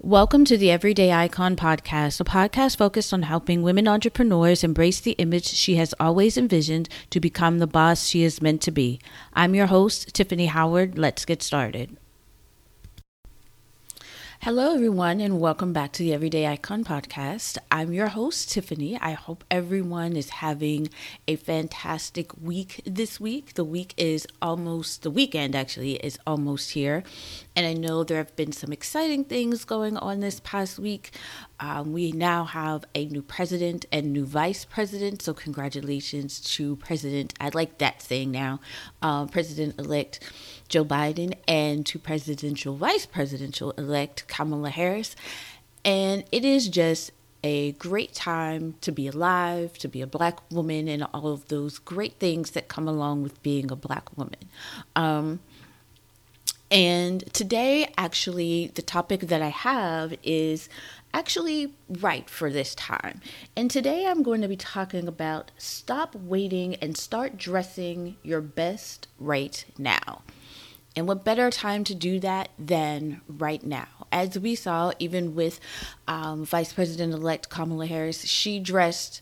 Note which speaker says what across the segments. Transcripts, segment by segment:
Speaker 1: Welcome to the Everyday Icon podcast, a podcast focused on helping women entrepreneurs embrace the image she has always envisioned to become the boss she is meant to be. I'm your host, Tiffany Howard. Let's get started. Hello, everyone, and welcome back to the Everyday Icon podcast. I'm your host, Tiffany. I hope everyone is having a fantastic week this week. The week is almost, the weekend actually is almost here. And I know there have been some exciting things going on this past week. Um, we now have a new president and new vice president. So, congratulations to President, I like that saying now, uh, President elect Joe Biden and to presidential vice presidential elect Kamala Harris. And it is just a great time to be alive, to be a black woman, and all of those great things that come along with being a black woman. Um, and today, actually, the topic that I have is actually right for this time. And today I'm going to be talking about stop waiting and start dressing your best right now. And what better time to do that than right now? As we saw, even with um, Vice President elect Kamala Harris, she dressed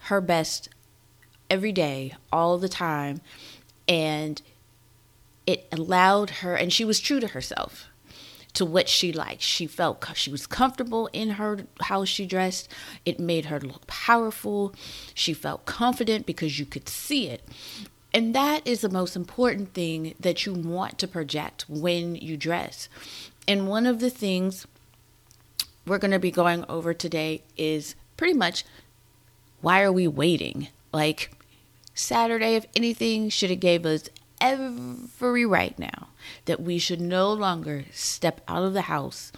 Speaker 1: her best every day, all the time. And it allowed her, and she was true to herself to what she liked. She felt she was comfortable in her how she dressed. It made her look powerful. She felt confident because you could see it. And that is the most important thing that you want to project when you dress. And one of the things we're going to be going over today is pretty much why are we waiting? Like Saturday, if anything, should have gave us every right now that we should no longer step out of the house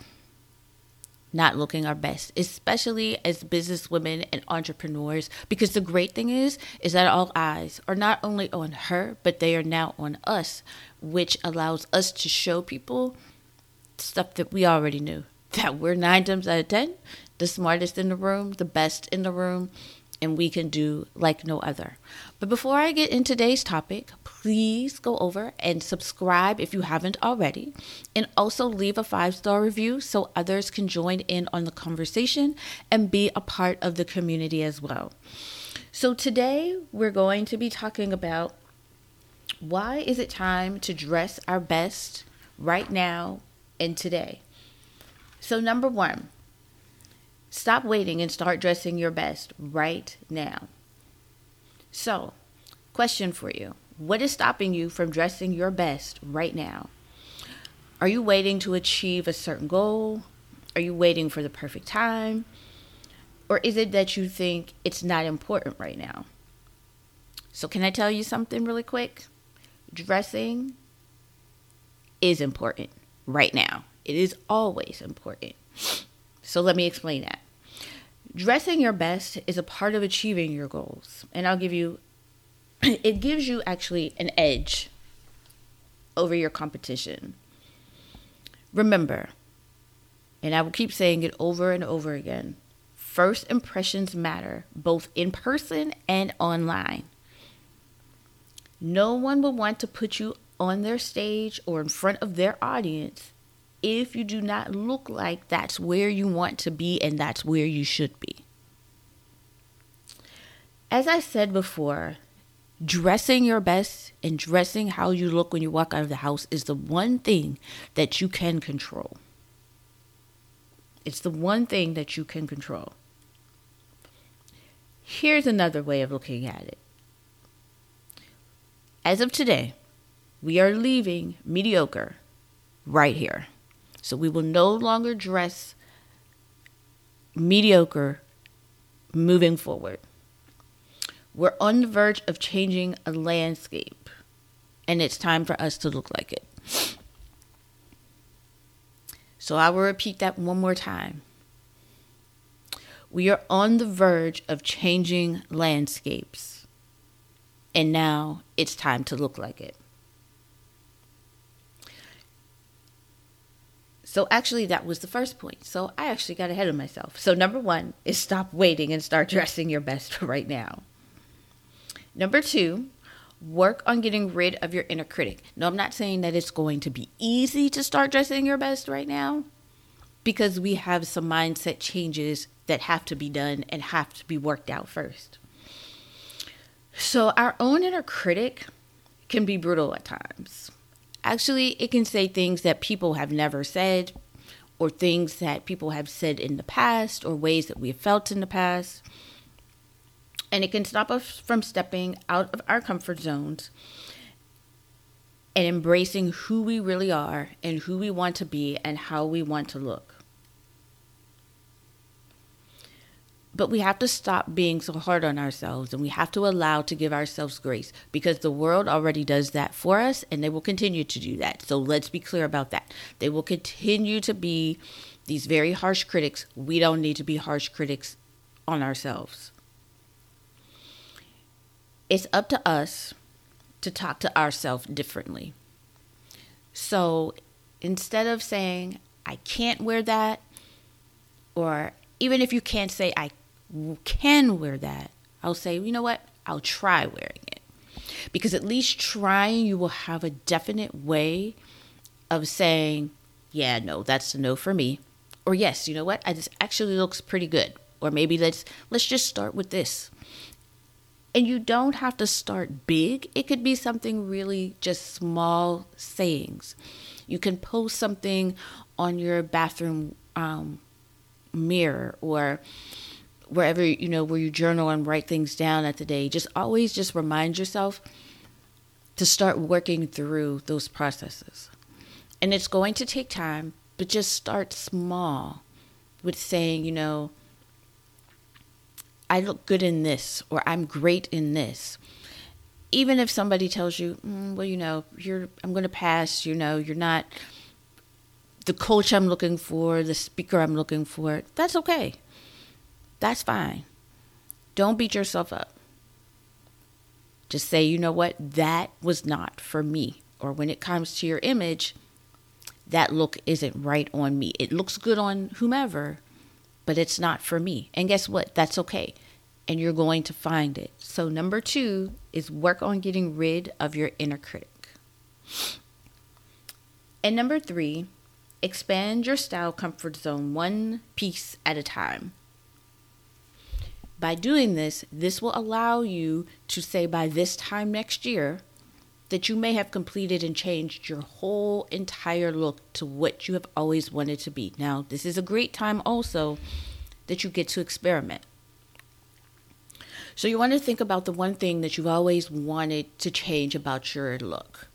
Speaker 1: not looking our best, especially as business women and entrepreneurs. Because the great thing is, is that all eyes are not only on her, but they are now on us, which allows us to show people stuff that we already knew. That we're nine times out of ten, the smartest in the room, the best in the room, and we can do like no other. But before I get into today's topic, please go over and subscribe if you haven't already, and also leave a five star review so others can join in on the conversation and be a part of the community as well. So, today we're going to be talking about why is it time to dress our best right now and today? So, number one, Stop waiting and start dressing your best right now. So, question for you What is stopping you from dressing your best right now? Are you waiting to achieve a certain goal? Are you waiting for the perfect time? Or is it that you think it's not important right now? So, can I tell you something really quick? Dressing is important right now, it is always important. So let me explain that. Dressing your best is a part of achieving your goals. And I'll give you, it gives you actually an edge over your competition. Remember, and I will keep saying it over and over again first impressions matter, both in person and online. No one will want to put you on their stage or in front of their audience if you do not look like that's where you want to be and that's where you should be. As I said before, dressing your best and dressing how you look when you walk out of the house is the one thing that you can control. It's the one thing that you can control. Here's another way of looking at it. As of today, we are leaving mediocre right here. So we will no longer dress mediocre moving forward. We're on the verge of changing a landscape, and it's time for us to look like it. So I will repeat that one more time. We are on the verge of changing landscapes, and now it's time to look like it. So actually, that was the first point. So I actually got ahead of myself. So number one is stop waiting and start dressing your best right now. Number two, work on getting rid of your inner critic. No, I'm not saying that it's going to be easy to start dressing your best right now, because we have some mindset changes that have to be done and have to be worked out first. So, our own inner critic can be brutal at times. Actually, it can say things that people have never said, or things that people have said in the past, or ways that we have felt in the past. And it can stop us from stepping out of our comfort zones and embracing who we really are and who we want to be and how we want to look. But we have to stop being so hard on ourselves and we have to allow to give ourselves grace because the world already does that for us and they will continue to do that. So let's be clear about that. They will continue to be these very harsh critics. We don't need to be harsh critics on ourselves. It's up to us to talk to ourselves differently. So instead of saying, I can't wear that, or even if you can't say, I can wear that, I'll say, you know what? I'll try wearing it. Because at least trying, you will have a definite way of saying, yeah, no, that's a no for me. Or yes, you know what? I, this actually looks pretty good. Or maybe let's let's just start with this. And you don't have to start big. It could be something really just small sayings. You can post something on your bathroom um, mirror or wherever you know where you journal and write things down at the day just always just remind yourself to start working through those processes. And it's going to take time but just start small with saying you know i look good in this or i'm great in this. Even if somebody tells you mm, well you know you're i'm going to pass you know you're not the coach i'm looking for the speaker i'm looking for that's okay that's fine. Don't beat yourself up. Just say, you know what, that was not for me. Or when it comes to your image, that look isn't right on me. It looks good on whomever, but it's not for me. And guess what? That's okay. And you're going to find it. So, number two is work on getting rid of your inner critic. And number three, expand your style comfort zone one piece at a time. By doing this, this will allow you to say by this time next year that you may have completed and changed your whole entire look to what you have always wanted to be. Now, this is a great time also that you get to experiment. So, you want to think about the one thing that you've always wanted to change about your look.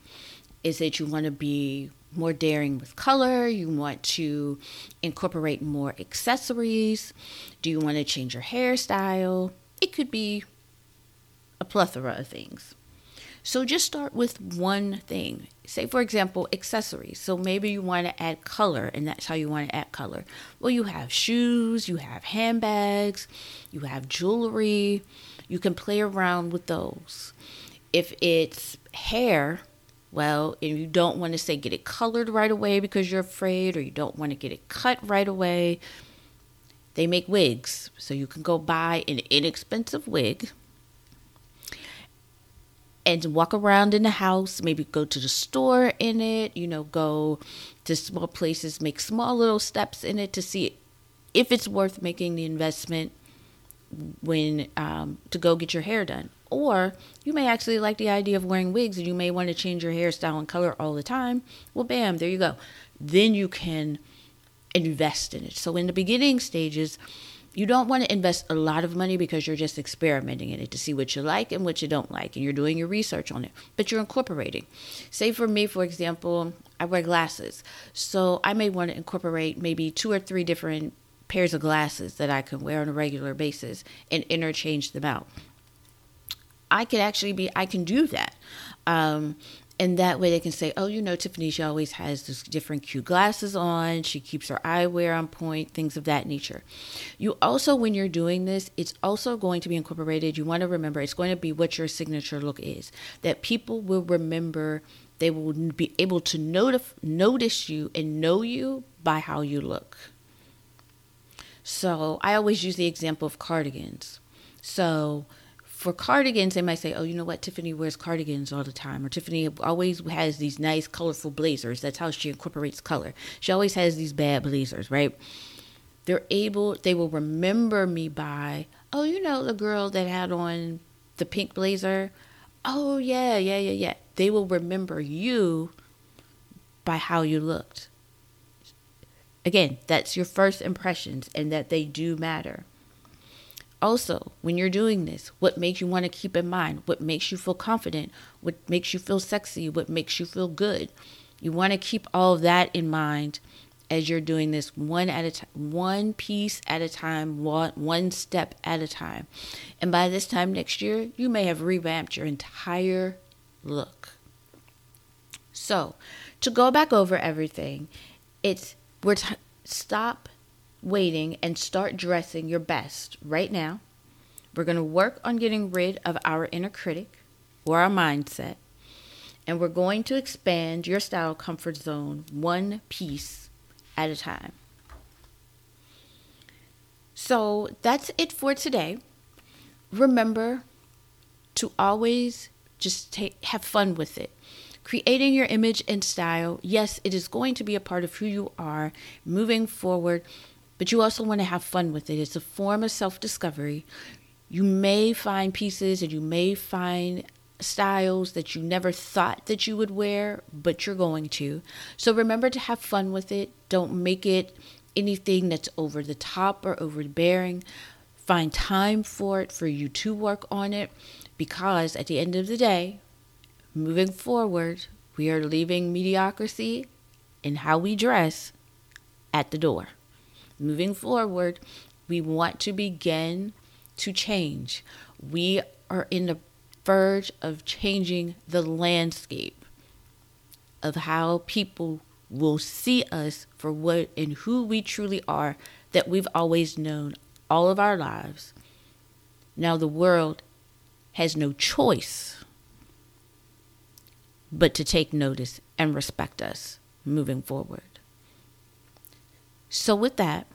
Speaker 1: Is that you want to be more daring with color? You want to incorporate more accessories? Do you want to change your hairstyle? It could be a plethora of things. So just start with one thing. Say, for example, accessories. So maybe you want to add color, and that's how you want to add color. Well, you have shoes, you have handbags, you have jewelry. You can play around with those. If it's hair, well, and you don't want to say get it colored right away because you're afraid, or you don't want to get it cut right away, they make wigs. So you can go buy an inexpensive wig and walk around in the house, maybe go to the store in it, you know, go to small places, make small little steps in it to see if it's worth making the investment when um, to go get your hair done. Or you may actually like the idea of wearing wigs and you may want to change your hairstyle and color all the time. Well, bam, there you go. Then you can invest in it. So, in the beginning stages, you don't want to invest a lot of money because you're just experimenting in it to see what you like and what you don't like, and you're doing your research on it, but you're incorporating. Say for me, for example, I wear glasses, so I may want to incorporate maybe two or three different pairs of glasses that I can wear on a regular basis and interchange them out. I could actually be, I can do that. Um, and that way they can say, oh, you know, Tiffany, she always has this different cute glasses on. She keeps her eyewear on point, things of that nature. You also, when you're doing this, it's also going to be incorporated. You want to remember it's going to be what your signature look is. That people will remember, they will be able to notif- notice you and know you by how you look. So I always use the example of cardigans. So for cardigans, they might say, oh, you know what? Tiffany wears cardigans all the time, or Tiffany always has these nice, colorful blazers. That's how she incorporates color. She always has these bad blazers, right? They're able, they will remember me by, oh, you know, the girl that had on the pink blazer. Oh, yeah, yeah, yeah, yeah. They will remember you by how you looked. Again, that's your first impressions and that they do matter. Also, when you're doing this, what makes you want to keep in mind? What makes you feel confident? What makes you feel sexy? What makes you feel good? You want to keep all of that in mind as you're doing this one at a time, one piece at a time, one, one step at a time. And by this time next year, you may have revamped your entire look. So, to go back over everything, it's we're t- stop waiting and start dressing your best right now. We're going to work on getting rid of our inner critic or our mindset. And we're going to expand your style comfort zone one piece at a time. So that's it for today. Remember to always just take, have fun with it. Creating your image and style, yes, it is going to be a part of who you are moving forward, but you also want to have fun with it. It's a form of self discovery. You may find pieces and you may find styles that you never thought that you would wear, but you're going to. So remember to have fun with it. Don't make it anything that's over the top or overbearing. Find time for it, for you to work on it, because at the end of the day, moving forward, we are leaving mediocrity in how we dress at the door. Moving forward, we want to begin to change. We are in the verge of changing the landscape of how people will see us for what and who we truly are that we've always known all of our lives. Now the world has no choice but to take notice and respect us moving forward. So, with that,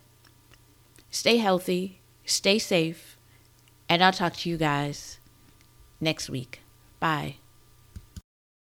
Speaker 1: stay healthy, stay safe, and I'll talk to you guys next week. Bye.